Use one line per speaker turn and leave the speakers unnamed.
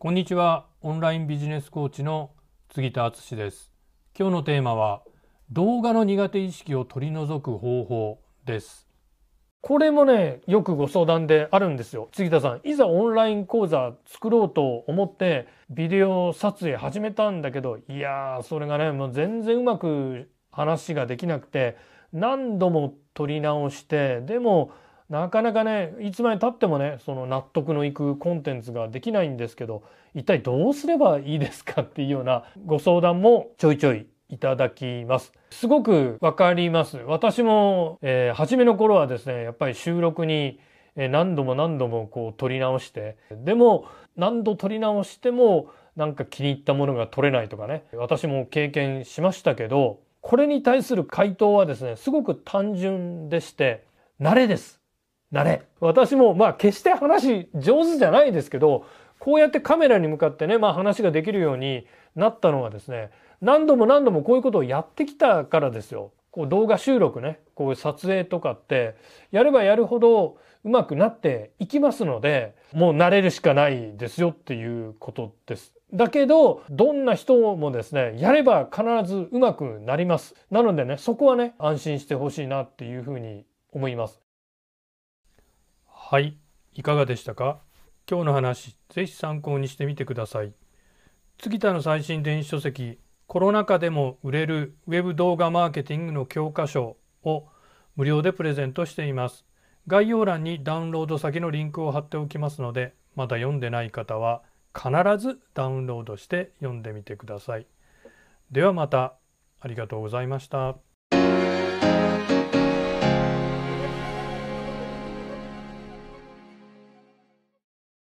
こんにちは。オンラインビジネスコーチの杉田敦です。今日のテーマは動画の苦手意識を取り除く方法です。
これもねよくご相談であるんですよ。杉田さんいざオンライン講座作ろうと思ってビデオ撮影始めたんだけどいやーそれがねもう全然うまく話ができなくて何度も撮り直してでもなかなかねいつまでたってもねその納得のいくコンテンツができないんですけど一体どうすればいいですかっていうようなご相談もちょいちょいいただきます。すごくわかります。私も、えー、初めの頃はですねやっぱり収録に何度も何度もこう撮り直してでも何度撮り直してもなんか気に入ったものが撮れないとかね私も経験しましたけどこれに対する回答はですねすごく単純でして慣れです慣れ。私もまあ決して話上手じゃないですけど、こうやってカメラに向かってね、まあ話ができるようになったのはですね、何度も何度もこういうことをやってきたからですよ。こう動画収録ね、こういう撮影とかって、やればやるほどうまくなっていきますので、もう慣れるしかないですよっていうことです。だけど、どんな人もですね、やれば必ずうまくなります。なのでね、そこはね、安心してほしいなっていうふうに思います。
はい、いかがでしたか？今日の話、ぜひ参考にしてみてください。杉田の最新電子書籍、コロナ禍でも売れるウェブ動画マーケティングの教科書を無料でプレゼントしています。概要欄にダウンロード先のリンクを貼っておきますので、まだ読んでない方は必ずダウンロードして読んでみてください。ではまたありがとうございました。